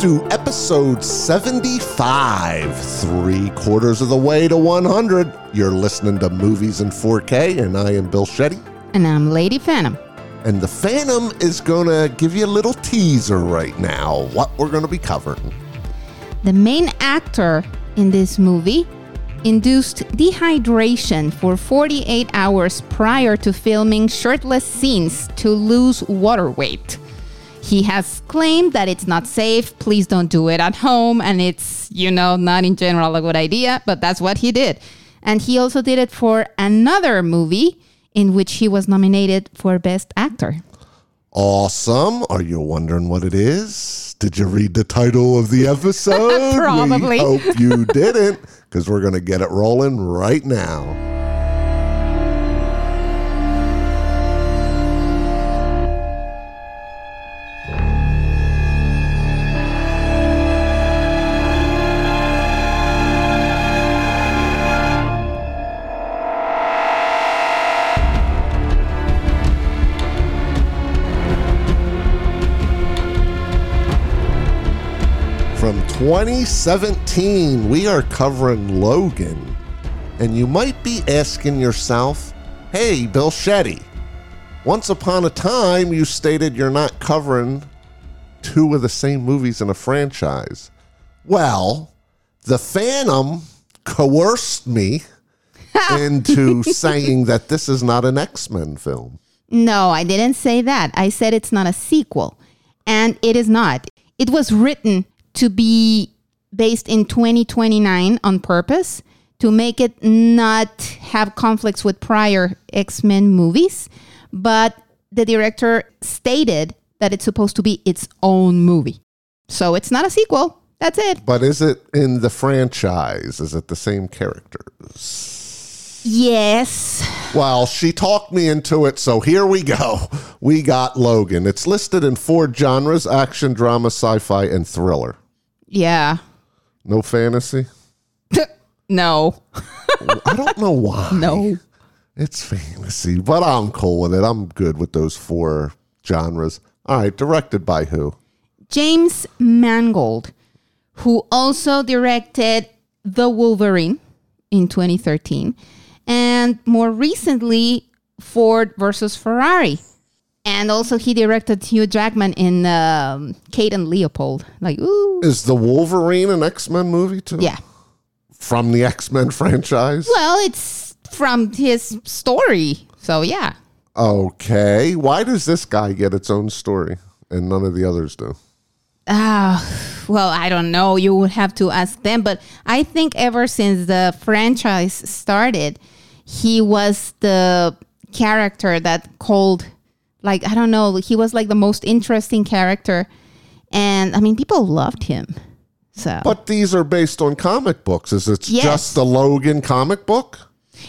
To episode 75, three quarters of the way to 100. You're listening to Movies in 4K, and I am Bill Shetty. And I'm Lady Phantom. And the Phantom is going to give you a little teaser right now what we're going to be covering. The main actor in this movie induced dehydration for 48 hours prior to filming shirtless scenes to lose water weight. He has claimed that it's not safe, please don't do it at home, and it's, you know, not in general a good idea, but that's what he did. And he also did it for another movie in which he was nominated for Best Actor. Awesome. Are you wondering what it is? Did you read the title of the episode? Probably. We hope you didn't, because we're going to get it rolling right now. 2017, we are covering Logan. And you might be asking yourself, hey, Bill Shetty, once upon a time you stated you're not covering two of the same movies in a franchise. Well, The Phantom coerced me into saying that this is not an X Men film. No, I didn't say that. I said it's not a sequel. And it is not. It was written to be based in 2029 on purpose to make it not have conflicts with prior X Men movies. But the director stated that it's supposed to be its own movie. So it's not a sequel. That's it. But is it in the franchise? Is it the same characters? Yes. Well, she talked me into it, so here we go. We got Logan. It's listed in four genres action, drama, sci fi, and thriller. Yeah. No fantasy? no. I don't know why. No. It's fantasy, but I'm cool with it. I'm good with those four genres. All right, directed by who? James Mangold, who also directed The Wolverine in 2013, and more recently, Ford versus Ferrari. And also, he directed Hugh Jackman in um, Kate and Leopold. Like, ooh. Is the Wolverine an X Men movie too? Yeah. From the X Men franchise? Well, it's from his story. So, yeah. Okay. Why does this guy get its own story and none of the others do? Ah, well, I don't know. You would have to ask them. But I think ever since the franchise started, he was the character that called, like, I don't know, he was like the most interesting character. And I mean, people loved him. So, But these are based on comic books. Is it Yes. just the Logan comic book?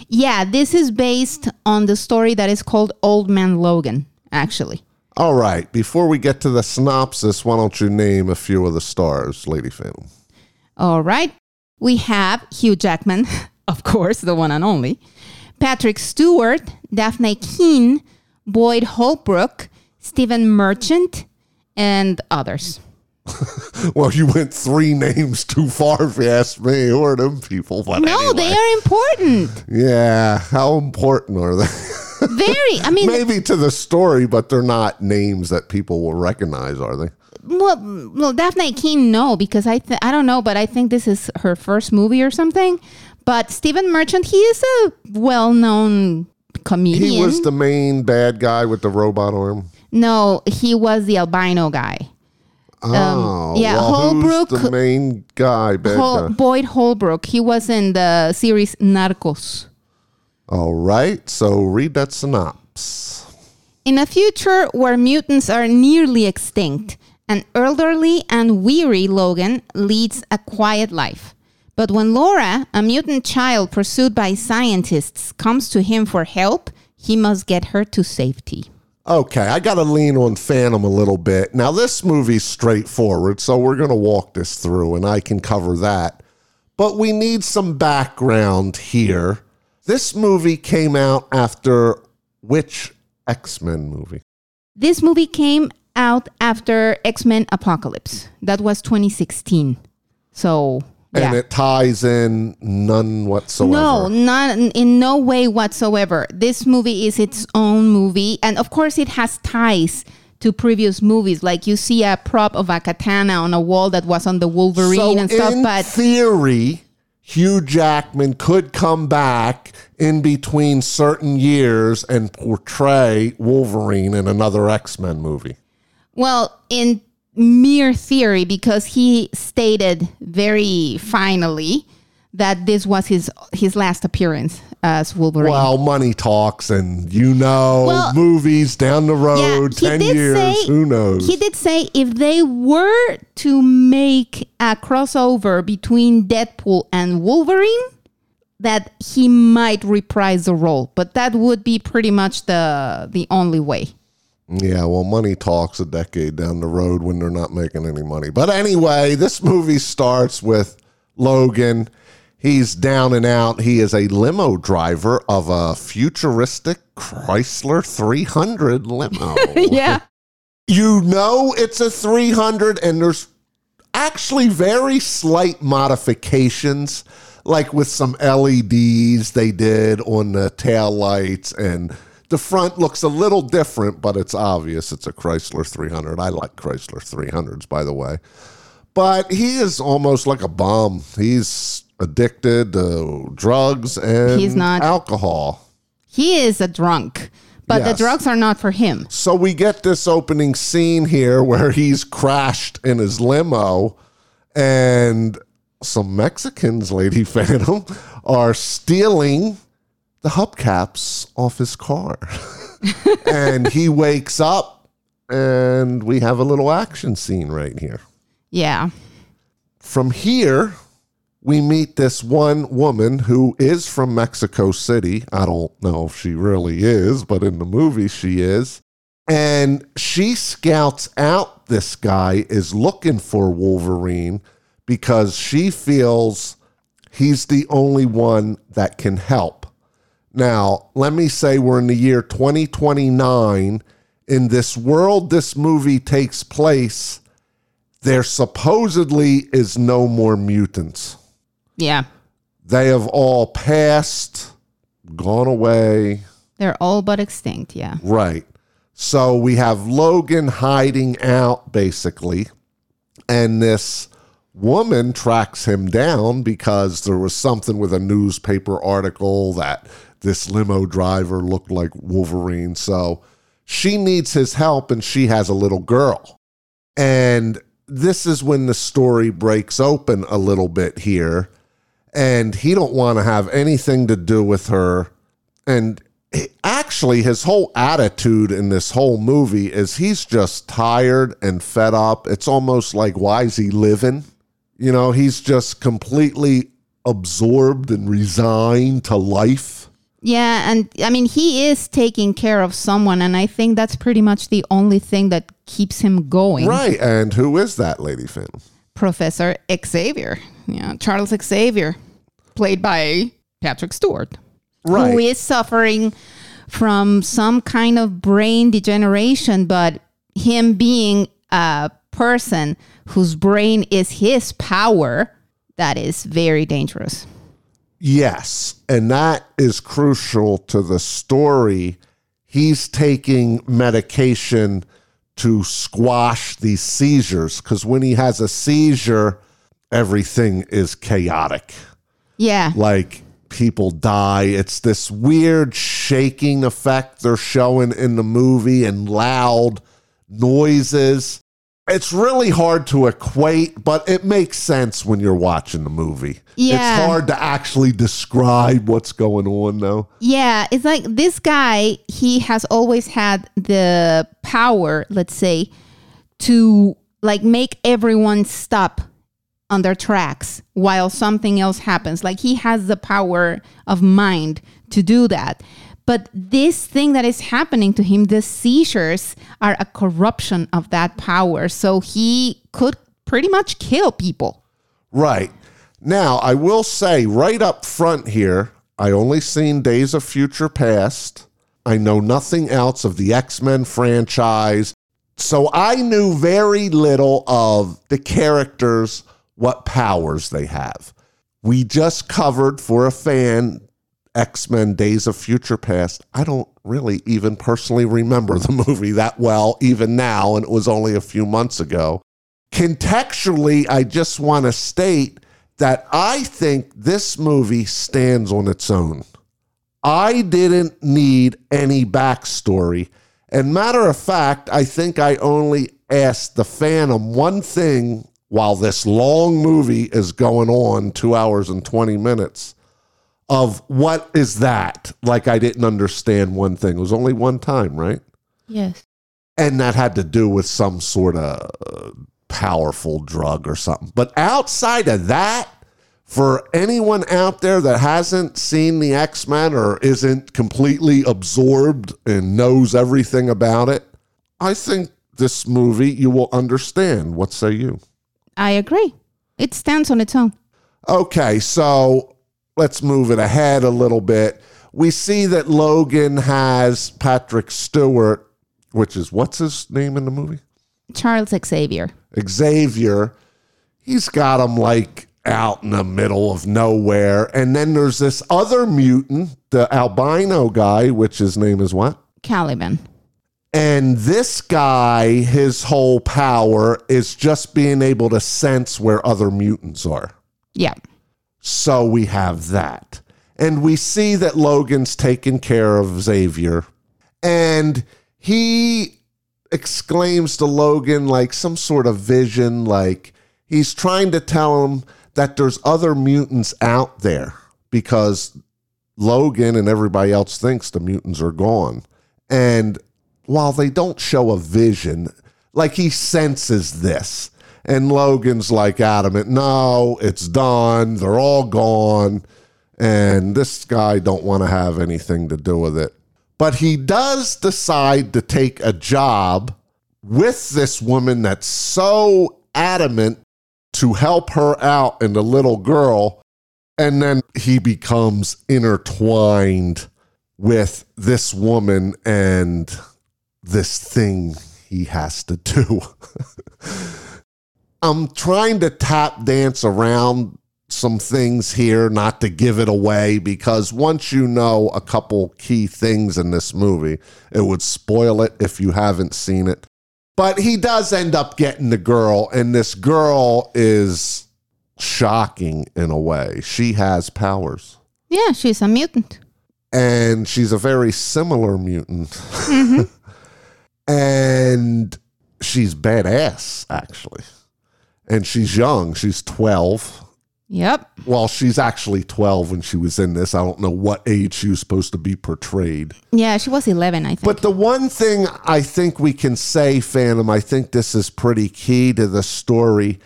yeah, this is based on the story that is called Old Man Logan, actually. All right. Before we get to the synopsis, why don't you name a few of the stars, Lady Phantom? All right. We have Hugh Jackman, of course, the one and only, Patrick Stewart, Dafne Keen, Boyd Holbrook, Stephen Merchant, and others. Well, you went three names too far if you ask me. Who are them people? But No, anyway. they are important. Yeah. How important are they? Very. I mean, Maybe to the story, but they're not names that people will recognize, are they? well, well, Dafne Keen, no, because I th- I don't know, but I think this is her first movie or something. But Stephen Merchant, he is a well-known comedian. He was the main bad guy with the robot arm. no, he was the albino guy. Oh, um, yeah, well, Holbrook- the main guy, bad Hol- guy? Boyd Holbrook. He was in the series Narcos. All right, so read that synopsis. In a future where mutants are nearly extinct, an elderly and weary Logan leads a quiet life. But when Laura, a mutant child pursued by scientists, comes to him for help, he must get her to safety. Okay, I got to lean on Phantom a little bit. Now, this movie's straightforward, so we're going to walk this through and I can cover that. But we need some background here. This movie came out after which X Men movie? This movie came out after X Men Apocalypse. That was 2016. So, yeah. And it ties in none whatsoever. No, not in no way whatsoever. This movie is its own movie, and of course, it has ties to previous movies. Like you see a prop of a katana on a wall that was on the Wolverine so and stuff. in But theory, Hugh Jackman could come back in between certain years and portray Wolverine in another X Men movie. well, in mere theory, because he stated very finally that this was his his last appearance as Wolverine. Well, money talks, and you know, Well, movies down the road, he 10 did years, say- who knows? He did say if they were to make a crossover between Deadpool and Wolverine, that he might reprise the role, but that would be pretty much the the only way. Yeah, well, money talks a decade down the road when they're not making any money. But anyway, this movie starts with Logan. He's down and out. He is a limo driver of a futuristic Chrysler 300 limo. Yeah. you know it's a 300 and there's actually very slight modifications like with some LEDs they did on the tail lights and the front looks a little different but it's obvious it's a Chrysler 300 I like Chrysler 300s by the way but he is almost like a bum he's addicted to drugs and He's not. alcohol He is a drunk, but Yes. the drugs are not for him. So we get this opening scene here where he's crashed in his limo and some Mexicans, Lady Phantom, are stealing the hubcaps off his car. and he wakes up and we have a little action scene right here. Yeah. From here, we meet this one woman who is from Mexico City. I don't know if she really is, but in the movie she is. And she scouts out this guy is looking for Wolverine because she feels he's the only one that can help. Now, let me say we're in the year 2029. In this world this movie takes place, there supposedly is no more mutants. Yeah. They have all passed, gone away. They're all but extinct. Yeah. Right. So we have Logan hiding out basically, and this woman tracks him down because there was something with a newspaper article that this limo driver looked like Wolverine. So she needs his help and she has a little girl. And this is when the story breaks open a little bit here. And he don't want to have anything to do with her. And actually his whole attitude in this whole movie is he's just tired and fed up. It's almost like why is he living? You know he's just completely absorbed and resigned to life Yeah, and I mean he is taking care of someone, and I think that's pretty much the only thing that keeps him going. right and who is that lady finn Professor Xavier, yeah, Charles Xavier, played by Patrick Stewart, who right is suffering from some kind of brain degeneration, but him being a person whose brain is his power, that is very dangerous. Yes, and that is crucial to the story. He's taking medication to squash these seizures because when he has a seizure, everything is chaotic. Yeah. Like people die. It's this weird shaking effect they're showing in the movie and loud noises. It's really hard to equate, but it makes sense when you're watching the movie. Yeah. It's hard to actually describe what's going on, though. Yeah, it's like this guy, he has always had the power, let's say, to like make everyone stop on their tracks while something else happens. Like he has the power of mind to do that. But this thing that is happening to him, the seizures are a corruption of that power. So he could pretty much kill people. Right. Now, I will say right up front here, I only seen Days of Future Past. I know nothing else of the X Men franchise. So I knew very little of the characters, what powers they have. We just covered for a fan X Men Days of Future Past. I don't really even personally remember the movie that well, even now, and it was only a few months ago. Contextually, I just want to state that I think this movie stands on its own. I didn't need any backstory. And matter of fact, I think I only asked the Phantom one thing while this long movie is going on, two hours and 20 minutes, of what is that? Like I didn't understand one thing. It was only one time, right? Yes. And that had to do with some sort of powerful drug or something. But outside of that, for anyone out there that hasn't seen the X Men or isn't completely absorbed and knows everything about it, I think this movie you will understand. What say you? I agree. It stands on its own. Okay, so let's move it ahead a little bit. We see that Logan has Patrick Stewart, which is what's his name in the movie? Charles Xavier. Xavier. He's got him like out in the middle of nowhere. And then there's this other mutant, the albino guy, which his name is what? Caliban. And this guy, his whole power is just being able to sense where other mutants are. Yeah. So we have that. And we see that Logan's taking care of Xavier. And he exclaims to Logan like some sort of vision, like he's trying to tell him that there's other mutants out there because Logan and everybody else thinks the mutants are gone. And while they don't show a vision, like he senses this. And Logan's like adamant, no, it's done. They're all gone. And this guy don't want to have anything to do with it. But he does decide to take a job with this woman that's so adamant to help her out and the little girl. And then he becomes intertwined with this woman and this thing he has to do. I'm trying to tap dance around some things here, not to give it away, because once you know a couple key things in this movie, it would spoil it if you haven't seen it. But he does end up getting the girl, and this girl is shocking in a way. She has powers. Yeah, she's a mutant. And she's a very similar mutant. Mm-hmm. and she's badass, actually. And she's young. She's 12. Yep. Well, she's actually 12 when she was in this. I don't know what age she was supposed to be portrayed. Yeah, she was 11, I think. But the one thing I think we can say, Phantom, I think this is pretty key to the story,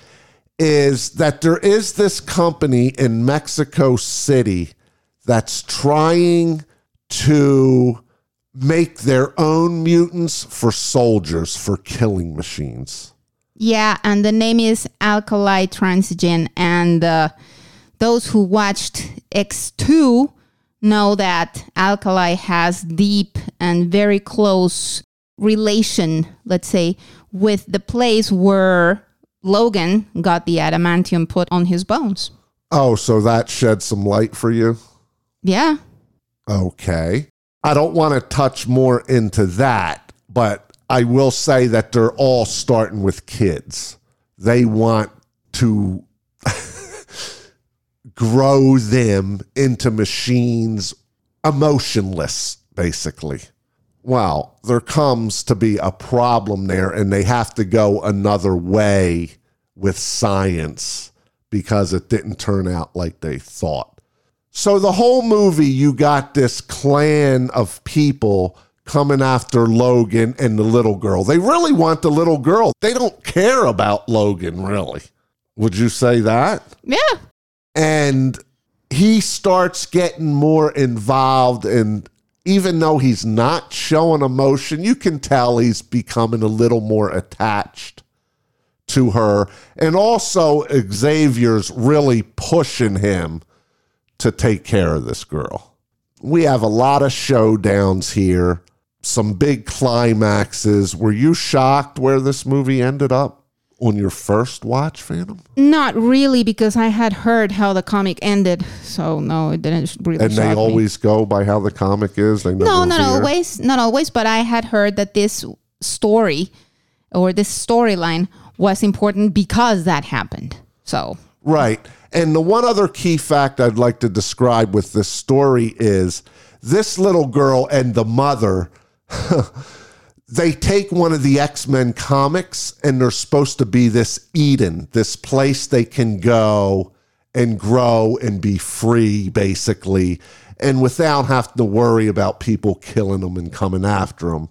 is that there is this company in Mexico City that's trying to make their own mutants for soldiers, for killing machines. Yeah, and the name is Alkali Transgen. And uh, those who watched X2 know that Alkali has deep and very close relation, let's say, with the place where Logan got the adamantium put on his bones. Oh, so that shed some light for you? Yeah. Okay. I don't want to touch more into that, but I will say that they're all starting with kids. They want to grow them into machines emotionless, basically. Well, there comes to be a problem there, and they have to go another way with science because it didn't turn out like they thought. So the whole movie, you got this clan of people coming after Logan and the little girl. They really want the little girl. They don't care about Logan, really. Would you say that? Yeah. And he starts getting more involved and even though he's not showing emotion, you can tell he's becoming a little more attached to her. And also Xavier's really pushing him to take care of this girl. We have a lot of showdowns here. Some big climaxes. Were you shocked where this movie ended up on your first watch, Phantom? Not really, because I had heard how the comic ended. So no, it didn't really. And they shock me. always go by how the comic is. They No, not always, not always. But I had heard that this story or this storyline was important because that happened. So Right. And the one other key fact I'd like to describe with this story is this little girl and the mother, they take one of the X Men comics and they're supposed to be this Eden, this place they can go and grow and be free, basically, and without having to worry about people killing them and coming after them.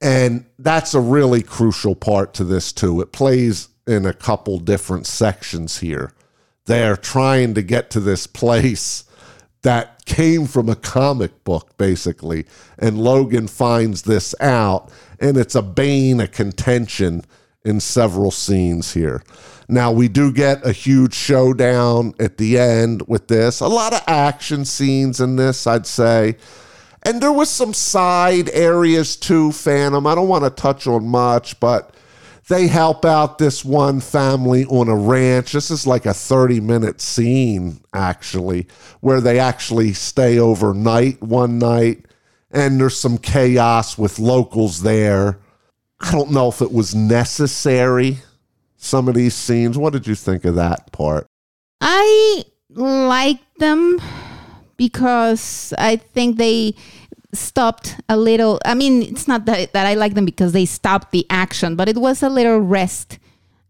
And that's a really crucial part to this, too. It plays in a couple different sections here. They're trying to get to this place that came from a comic book, basically. And Logan finds this out, and it's a bane of contention in several scenes here. Now, we do get a huge showdown at the end with this. A lot of action scenes in this, I'd say. And there was some side areas too, Phantom. I don't want to touch on much, but they help out this one family on a ranch. This is like a 30 minute scene, actually, where they actually stay overnight one night. And there's some chaos with locals there. I don't know if it was necessary, some of these scenes. What did you think of that part? I like them because I think they stopped a little. I mean, it's not that, that I like them because they stopped the action, but it was a little rest.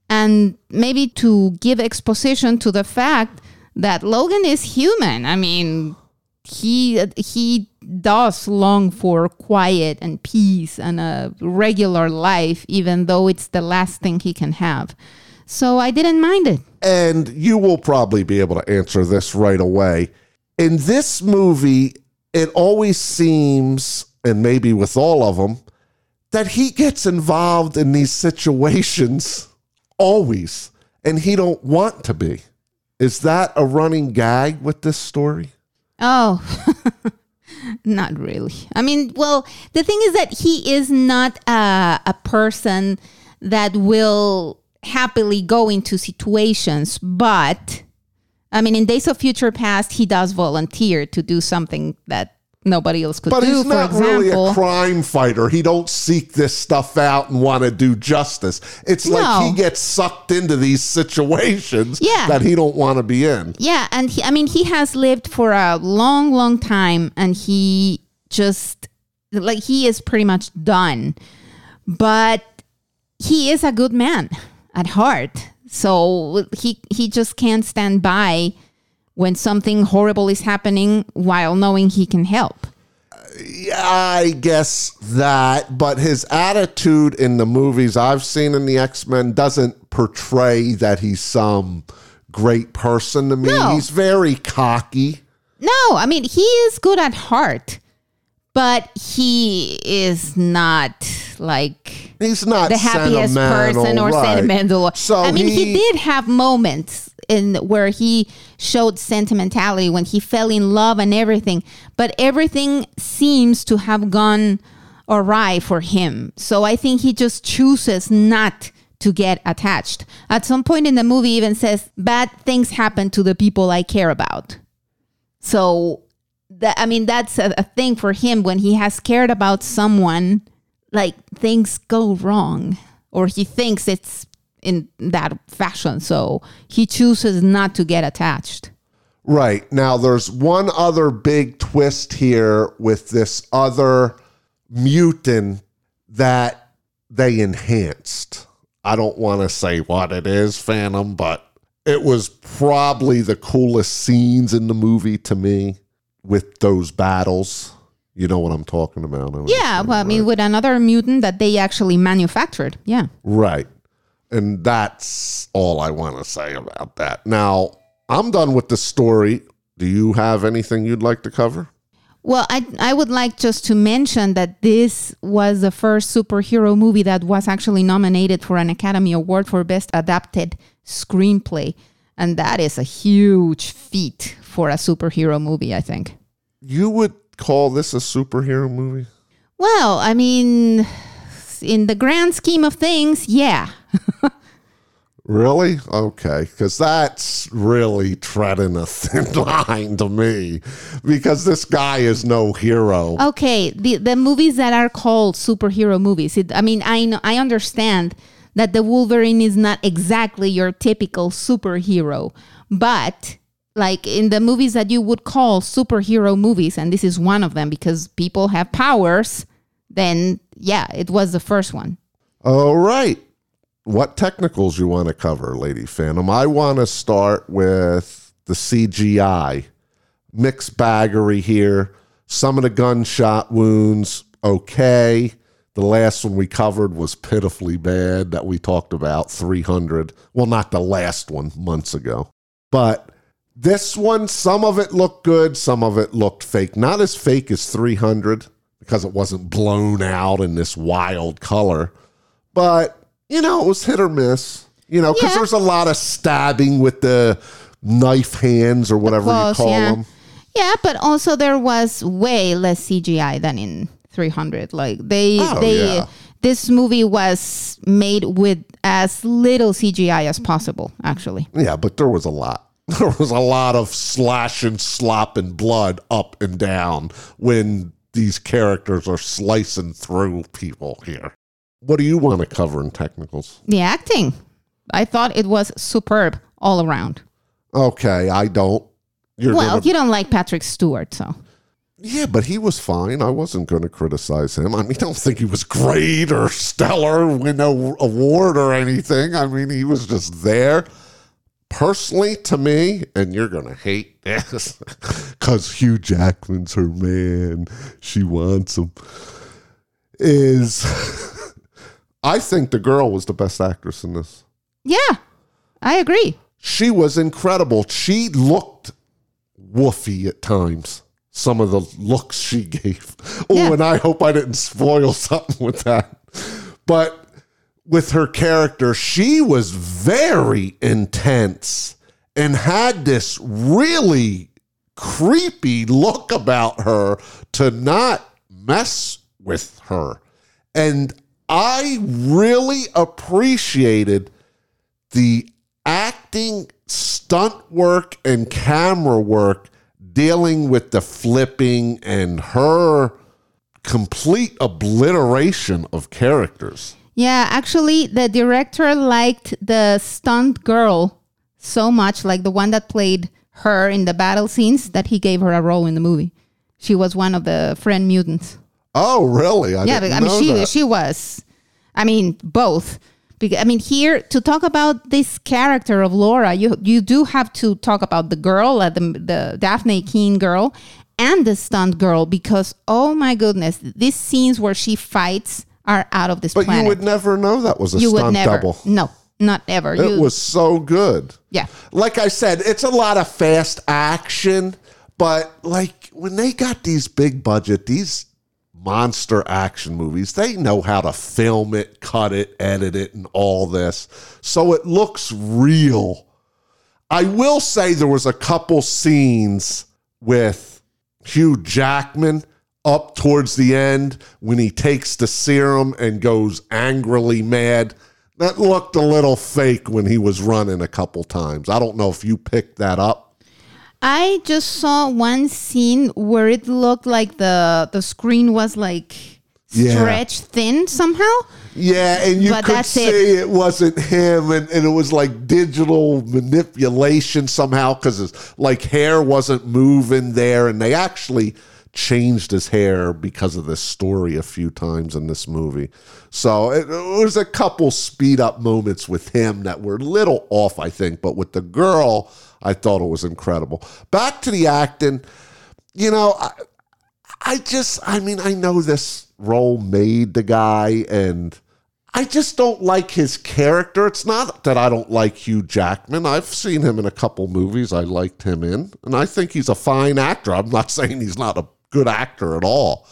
And maybe to give exposition to the fact that Logan is human. I mean, he he does long for quiet and peace and a regular life, even though it's the last thing he can have. So I didn't mind it. and you will probably be able to answer this right away. In this movie, it always seems, and maybe with all of them, that he gets involved in these situations always, and he don't want to be. Is that a running gag with this story? Oh, not really. I mean, well, the thing is that he is not a, a person that will happily go into situations, but I mean, in Days of Future Past, he does volunteer to do something that nobody else could But do. he's For not really a crime fighter. He don't seek this stuff out and want to do justice. It's like he gets sucked into these situations Yeah. that he don't want to be in. Yeah, and he, I mean, he has lived for a long, long time, and he just like he is pretty much done. But he is a good man at heart, so he he just can't stand by when something horrible is happening while knowing he can help. I guess that, but his attitude in the movies I've seen in the X Men doesn't portray that he's some great person to me. No. He's very cocky. No, I mean he is good at heart, but he is not like He's not the happiest person or right. sentimental. So I mean, he, he- did have moments in where he showed sentimentality when he fell in love and everything, but everything seems to have gone awry for him. So I think he just chooses not to get attached. At some point in the movie, even says bad things happen to the people I care about. So that I mean that's a, a thing for him when he has cared about someone like things go wrong or he thinks it's in that fashion so he chooses not to get attached. Right. Now, there's one other big twist here with this other mutant that they enhanced. I don't want to say what it is, Phantom, but it was probably the coolest scenes in the movie to me with those battles. You know what I'm talking about. I Yeah, well, I mean with another mutant that they actually manufactured. Yeah. Right. And that's all I want to say about that. Now, I'm done with the story. Do you have anything you'd like to cover? Well, I I would like just to mention that this was the first superhero movie that was actually nominated for an Academy Award for Best Adapted Screenplay, and that is a huge feat for a superhero movie, I think. You would call this a superhero movie? Well, I mean, in the grand scheme of things, yeah. Really? Okay. Because that's really treading a thin line to me. Because this guy is no hero. Okay, the the movies that are called superhero movies. It, I mean, I know I understand that the Wolverine is not exactly your typical superhero, but like in the movies that you would call superhero movies, and this is one of them because people have powers, then yeah, it was the first one. All right. What technicals you want to cover, Lady Phantom? I want to start with the CGI. Mixed baggery here. Some of the gunshot wounds, okay. The last one we covered was pitifully bad that we talked about, 300. Well, not the last one, months ago. But this one, some of it looked good, some of it looked fake. Not as fake as 300 because it wasn't blown out in this wild color. But you know, it was hit or miss. You know, because Yeah. there's a lot of stabbing with the knife hands or whatever Close, you call yeah. them. Yeah, but also there was way less CGI than in 300. Like they Oh, they yeah. this movie was made with as little CGI as possible, actually. Yeah, but there was a lot. There was a lot of slash and slop and blood up and down when these characters are slicing through people here. What do you want to cover in technicals? The acting, I thought it was superb all around. Okay, I don't. You're well, gonna, you don't like Patrick Stewart, so yeah, but he was fine. I wasn't going to criticize him. I mean, I don't think he was great or stellar, win a award or anything. I mean, he was just there. Personally, to me, and you're going to hate this because Hugh Jackman's her man. She wants him. Is I think the girl was the best actress in this. yeah, I agree. She was incredible. She looked woofy at times. Some of the looks she gave. Oh, Yeah. and I hope I didn't spoil something with that. But with her character, she was very intense and had this really creepy look about her to not mess with her. And I really appreciated the acting, stunt work, and camera work dealing with the flipping and her complete obliteration of characters. Yeah, actually, the director liked the stunt girl so much, like the one that played her in the battle scenes, that he gave her a role in the movie. She was one of the friend mutants. Oh, really? I yeah, I mean, she that. she was. I mean, both. Because I mean, here to talk about this character of Laura, you you do have to talk about the girl, uh, the the Dafne Keen girl, and the stunt girl, because oh my goodness, these scenes where she fights are out of this but planet. you would never know that was a You would stunt never. double. No, not ever. It you, was so good. yeah. Like I said, it's a lot of fast action, but like when they got these big budget, these monster action movies, they know how to film it, cut it, edit it, and all this. So it looks real. I will say there was a couple scenes with Hugh Jackman up towards the end when he takes the serum and goes angrily mad. That looked a little fake when he was running a couple times. I don't know if you picked that up. I just saw one scene where it looked like the the screen was like Yeah. stretched thin somehow. Yeah, and you But could see it. it. wasn't him, and, and it was like digital manipulation somehow because like hair wasn't moving there, and they actually changed his hair because of this story a few times in this movie. So it, it was a couple speed up moments with him that were a little off, I think, but with the girl, I thought it was incredible. Back to the acting, you know, I, I just, I mean, I know this role made the guy, and I just don't like his character. It's not that I don't like Hugh Jackman. I've seen him in a couple movies I liked him in, and I think he's a fine actor. I'm not saying he's not a good actor at all.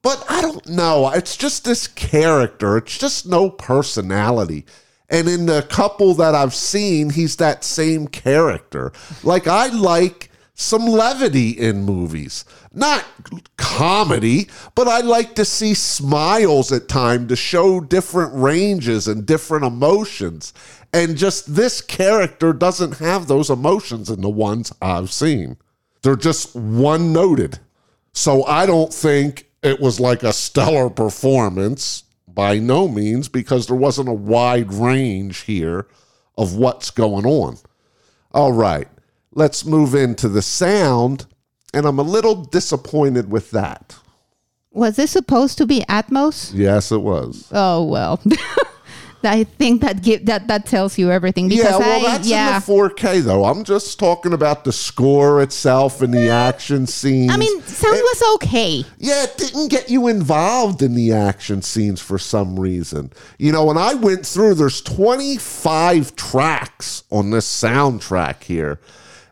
But I don't know. It's just this character. It's just no personality. And in the couple that I've seen, he's that same character. Like I like some levity in movies. Not comedy, but I like to see smiles at time to show different ranges and different emotions. And just this character doesn't have those emotions in the ones I've seen. They're just one noted. So I don't think it was like a stellar performance by no means because there wasn't a wide range here of what's going on. All right, let's move into the sound. And I'm a little disappointed with that. Was this supposed to be Atmos? Yes, it was. Oh well. I think that give that that tells you everything because Yeah, well, I that's yeah. in the 4K though. I'm just talking about the score itself and the action scenes. I mean, sound was okay. Yeah, it didn't get you involved in the action scenes for some reason. You know, when I went through, there's 25 tracks on this soundtrack here,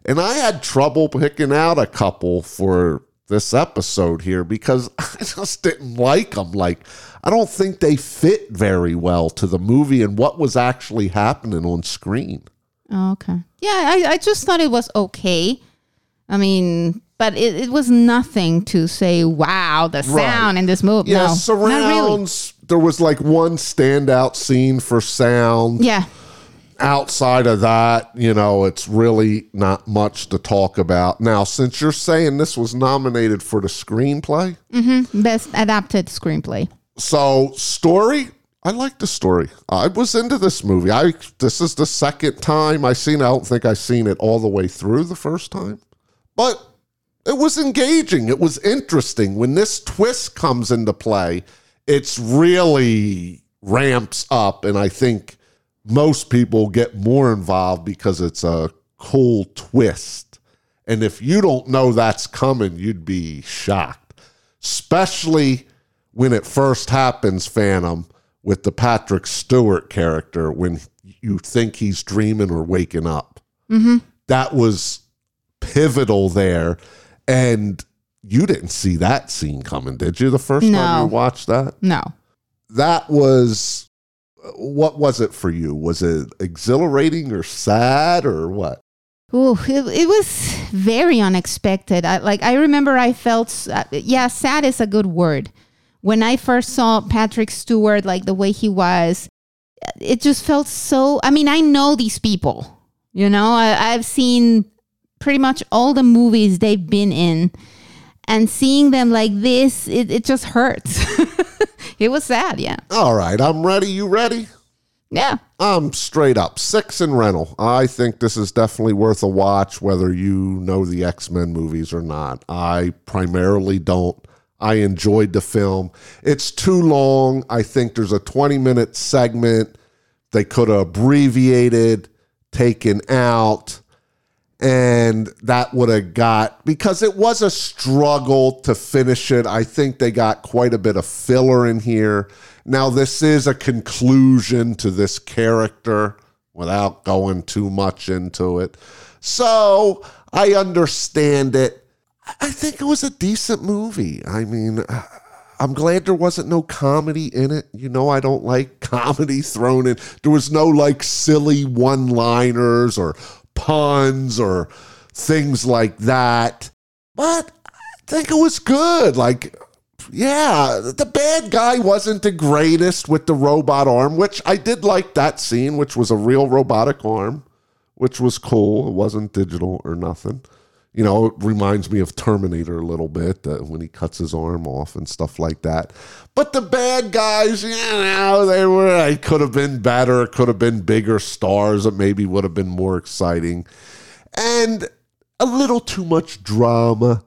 and I had trouble picking out a couple for this episode here because I just didn't like them. Like, I don't think they fit very well to the movie and what was actually happening on screen. Oh, okay. Yeah, I, I just thought it was okay. I mean, but it, it was nothing to say, wow, the sound in this movie. Yeah, no, not really. There was like one standout scene for sound. Yeah. Outside of that, you know, it's really not much to talk about. Now, since you're saying this was nominated for the screenplay, mm-hmm. Best adapted screenplay. so story, I like the story. I was into this movie. I this is the second time I seen it. I don't think I seen it all the way through the first time. But it was engaging. It was interesting. When this twist comes into play, it's really ramps up and I think most people get more involved because it's a cool twist. And if you don't know that's coming, you'd be shocked. Especially when it first happens, Phantom, with the Patrick Stewart character, when you think he's dreaming or waking up. Mm-hmm. That was pivotal there. And you didn't see that scene coming, did you, the first time you watched that? No. that was what was it for you? Was it exhilarating or sad or what? Ooh, it, it was very unexpected. I, like I remember, I felt uh, yeah, sad is a good word. When I first saw Patrick Stewart, like the way he was, it just felt so. I mean, I know these people. You know, I, I've seen pretty much all the movies they've been in, and seeing them like this, it, it just hurts. it was sad. Yeah, All right, I'm ready. You ready? yeah. I'm straight up six in rental. I think this is definitely worth a watch, whether you know the X Men movies or not. I primarily don't. I enjoyed the film. It's too long. I think there's a 20 minute segment they could have abbreviated, taken out, and that would have got because it was a struggle to finish it. I think they got quite a bit of filler in here. Now, this is a conclusion to this character without going too much into it. So I understand it. I think it was a decent movie. I mean, I'm glad there wasn't no comedy in it. You know, I don't like comedy thrown in. There was no like silly one liners or puns or things like that. But I think it was good. Like, yeah, the bad guy wasn't the greatest with the robot arm, which I did like that scene, which was a real robotic arm, which was cool. It wasn't digital or nothing. You know, it reminds me of Terminator a little bit uh, when he cuts his arm off and stuff like that. But the bad guys, you know, they were, they could have been better, could have been bigger stars that maybe would have been more exciting. And a little too much drama.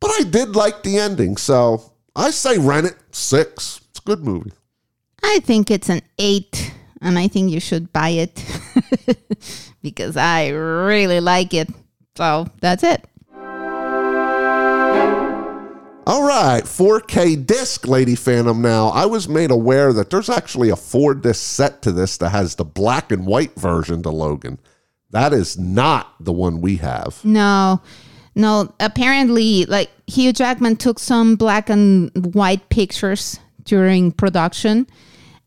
But I did like the ending. So I say rent it six. It's a good movie. I think it's an eight, and I think you should buy it because I really like it. So that's it. All right, 4K disc, Lady Phantom. Now, I was made aware that there's actually a four disc set to this that has the black and white version to Logan. That is not the one we have. No, no. Apparently, like Hugh Jackman took some black and white pictures during production,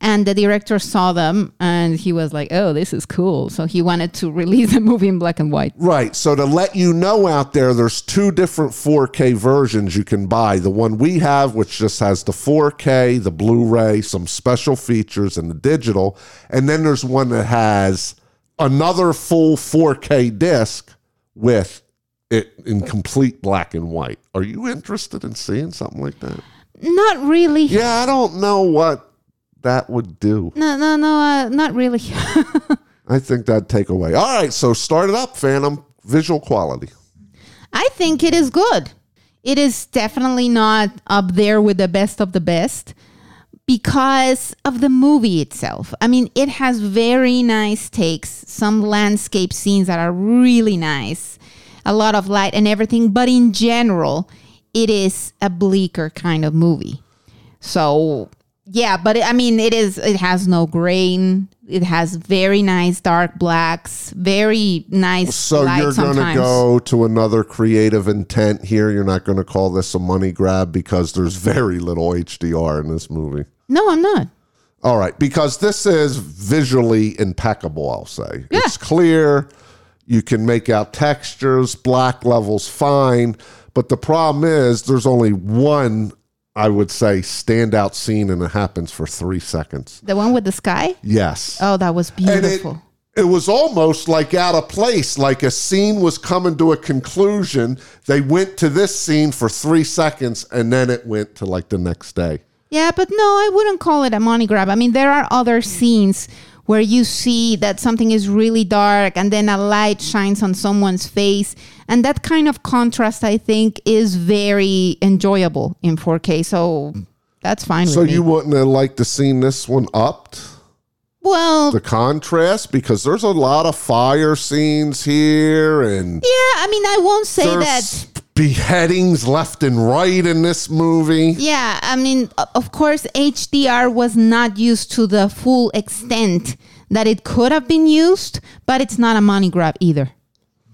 And the director saw them and he was like, oh, this is cool. So he wanted to release the movie in black and white. Right. So to let you know out there, there's two different 4K versions you can buy. The one we have, which just has the 4K, the Blu-ray, some special features, and the digital. And then there's one that has another full 4K disc with it in complete black and white. Are you interested in seeing something like that? Not really. Yeah, I don't know what that would do. No, no, no, uh, not really. I think that'd take away. All right, so start it up, Phantom. Visual quality. I think it is good. It is definitely not up there with the best of the best because of the movie itself. I mean, it has very nice takes, some landscape scenes that are really nice, a lot of light and everything, but in general, it is a bleaker kind of movie. So, yeah, but it, I mean, it is, it has no grain. It has very nice dark blacks, very nice. So you're going to go to another creative intent here. You're not going to call this a money grab because there's very little HDR in this movie. No, I'm not. All right, because this is visually impeccable, I'll say. Yeah. It's clear. You can make out textures, black levels fine. But the problem is there's only one, I would say, standout scene, and it happens for three seconds. The one with the sky? Yes. Oh, that was and it, beautiful. it was almost like out of place, like a scene was coming to a conclusion. They went to this scene for three seconds, and then it went to like the next day. Yeah, but no, I wouldn't call it a money grab. I mean, there are other scenes where you see that something is really dark and then a light shines on someone's face. And that kind of contrast, I think, is very enjoyable in 4K. So that's fine So with me. you wouldn't have liked to seen this one upped? well, the contrast because there's a lot of fire scenes here and yeah, I mean, I won't say that. Beheadings left and right in this movie. Yeah, I mean, of course, HDR was not used to the full extent that it could have been used, but it's not a money grab either.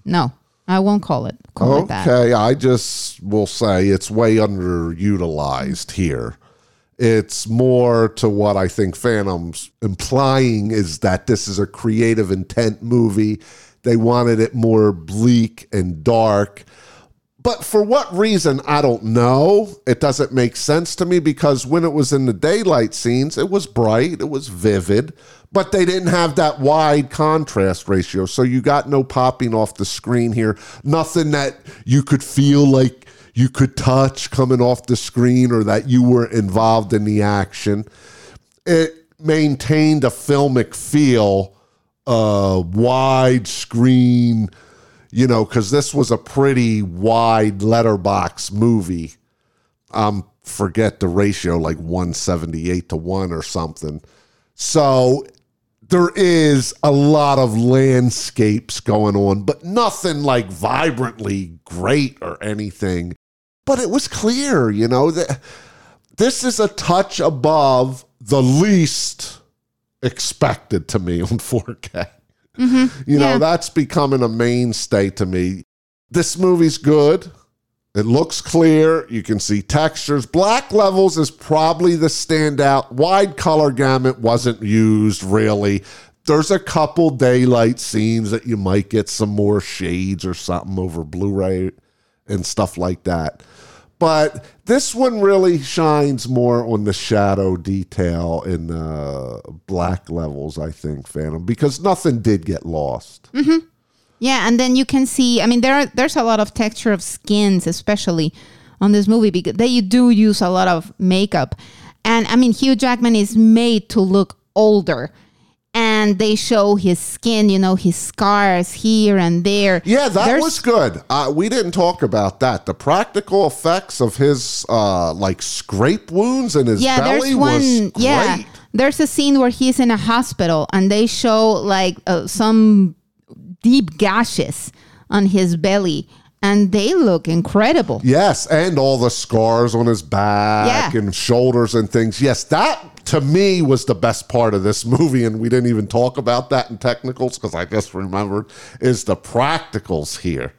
No, I won't call it call it that. Okay, I just will say it's way underutilized here. It's more to what I think Phantom's implying is that this is a creative intent movie. They wanted it more bleak and dark. But for what reason, I don't know. It doesn't make sense to me because when it was in the daylight scenes, it was bright, it was vivid, but they didn't have that wide contrast ratio. So you got no popping off the screen here. Nothing that you could feel like you could touch coming off the screen or that you were involved in the action. It maintained a filmic feel, uh, wide screen you know, because this was a pretty wide letterbox movie. Um, forget the ratio, like 178 to 1 or something. So there is a lot of landscapes going on, but nothing like vibrantly great or anything. But it was clear, you know, that this is a touch above the least expected to me on 4K. Mm-hmm. You know, Yeah. that's becoming a mainstay to me. This movie's good. It looks clear. You can see textures. Black levels is probably the standout. Wide color gamut wasn't used really. There's a couple daylight scenes that you might get some more shades or something over Blu ray and stuff like that. But this one really shines more on the shadow detail in the black levels, I think, Phantom, because nothing did get lost. Mm-hmm. Yeah, and then you can see. I mean, there are, there's a lot of texture of skins, especially on this movie, because they do use a lot of makeup. And I mean, Hugh Jackman is made to look older, and they show his skin. You know, his scars here and there. Yeah, that There's- was good. Uh, we didn't talk about that. The practical effects of his uh, like scrape wounds in his Yeah, belly there's one. was great. Yeah, there's a scene where he's in a hospital, and they show like uh, some deep gashes on his belly, and they look incredible. Yes, and all the scars on his back Yeah. and shoulders and things. Yes, that to me was the best part of this movie, and we didn't even talk about that in technicals because I just remembered is the practicals here.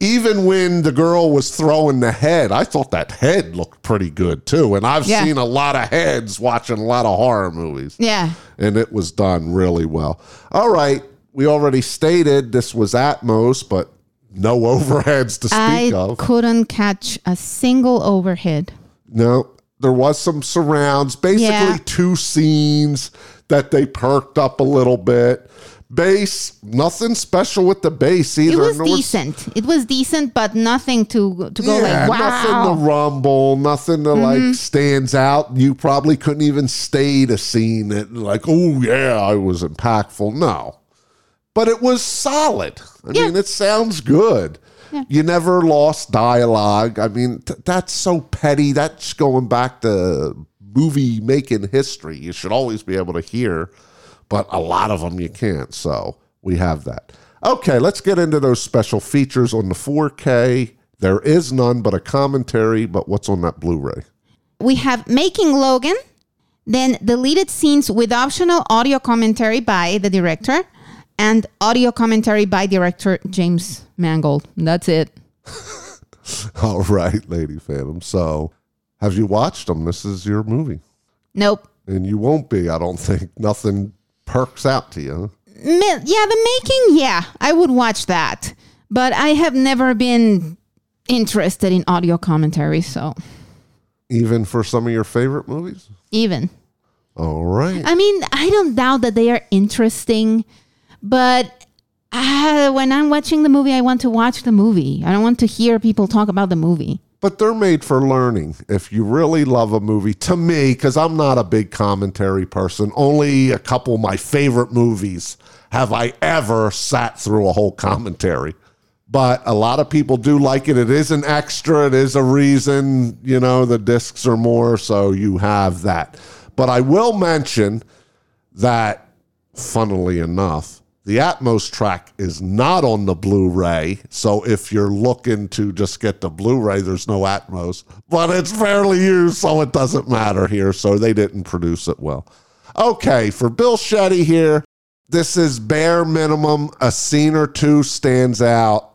Even when the girl was throwing the head, I thought that head looked pretty good too. And I've Yeah. seen a lot of heads watching a lot of horror movies Yeah. and it was done really well. All right, we already stated this was Atmos, but no overheads to speak I of. couldn't catch a single overhead. No, there was some surrounds, basically Yeah. two scenes that they perked up a little bit. Bass, nothing special with the bass either. It was decent. It was decent, but nothing to to go yeah, like nothing to rumble, nothing to Mm-hmm. like stands out. You probably couldn't even state a scene that like, oh yeah, I was impactful. No, but it was solid. I Yeah. mean, it sounds good. You never lost dialogue. I mean, th- that's so petty. That's going back to movie making history. You should always be able to hear, but a lot of them you can't. So we have that. Okay, let's get into those special features on the 4K. There is none but a commentary, but what's on that Blu ray? we have making Logan, then deleted scenes with optional audio commentary by the director, and audio commentary by director James Mangold. That's it. All right, Lady Phantom. So have you watched them? This is your movie. Nope. And you won't be, I don't think. Nothing perks out to you. Mi- Yeah, the making, yeah, I would watch that. But I have never been interested in audio commentary, so Even for some of your favorite movies? even. All right. I mean, I don't doubt that they are interesting, but uh, when I'm watching the movie, I want to watch the movie. I don't want to hear people talk about the movie. But they're made for learning. If you really love a movie, to me, because I'm not a big commentary person, only a couple of my favorite movies have I ever sat through a whole commentary. But a lot of people do like it. It is an extra, it is a reason, you know, the discs are more, so you have that. But I will mention that, funnily enough, the Atmos track is not on the Blu ray. So if you're looking to just get the Blu ray, there's no Atmos. But it's fairly used, so it doesn't matter here. So they didn't produce it well. Okay, for Bill Shetty here, this is bare minimum. A scene or two stands out.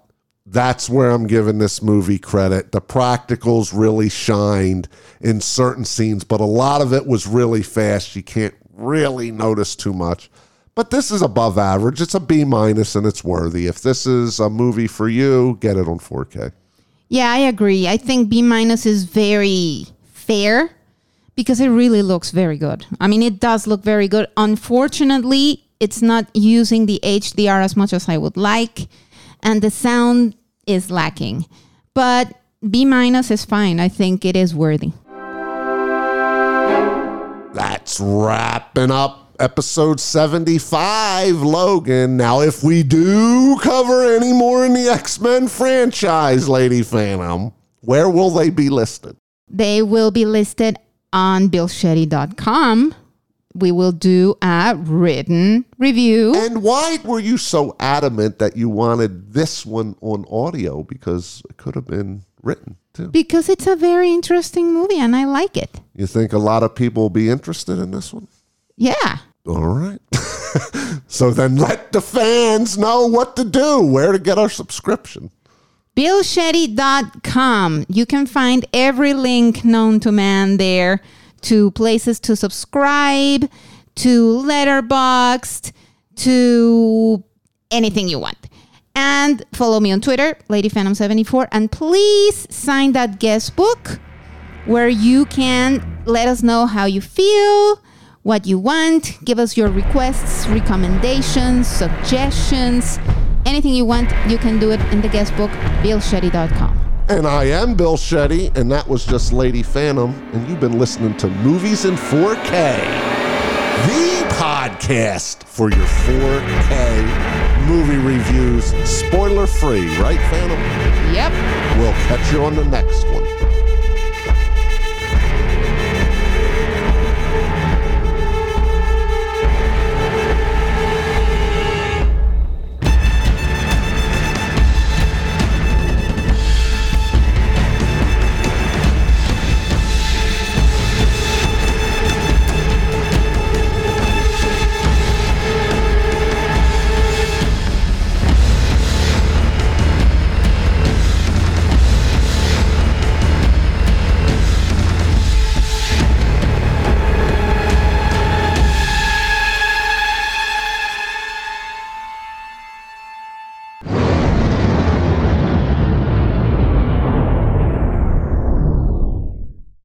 That's where I'm giving this movie credit. The practicals really shined in certain scenes, but a lot of it was really fast. You can't really notice too much. But this is above average. It's a B minus and it's worthy. If this is a movie for you, get it on 4K. Yeah, I agree. I think B minus is very fair because it really looks very good. I mean, it does look very good. Unfortunately, it's not using the HDR as much as I would like, and the sound is lacking. But B minus is fine. I think it is worthy. That's wrapping up episode 75, Logan. Now, if we do cover any more in the X Men franchise, Lady Phantom, where will they be listed? They will be listed on BillShetty.com. We will do a written review. And why were you so adamant that you wanted this one on audio? Because it could have been written too. Because it's a very interesting movie and I like it. You think a lot of people will be interested in this one? Yeah. All right. so then let the fans know what to do, where to get our subscription. BillShetty.com. You can find every link known to man there to places to subscribe, to Letterboxd, to anything you want. And follow me on Twitter, LadyPhantom74. And please sign that guest book where you can let us know how you feel, what you want, give us your requests, recommendations, suggestions, anything you want, you can do it in the guest book, BillShetty.com. And I am Bill Shetty, and that was just Lady Phantom, and you've been listening to Movies in 4K, the podcast for your 4K movie reviews, spoiler free, right, Phantom? Yep. We'll catch you on the next one.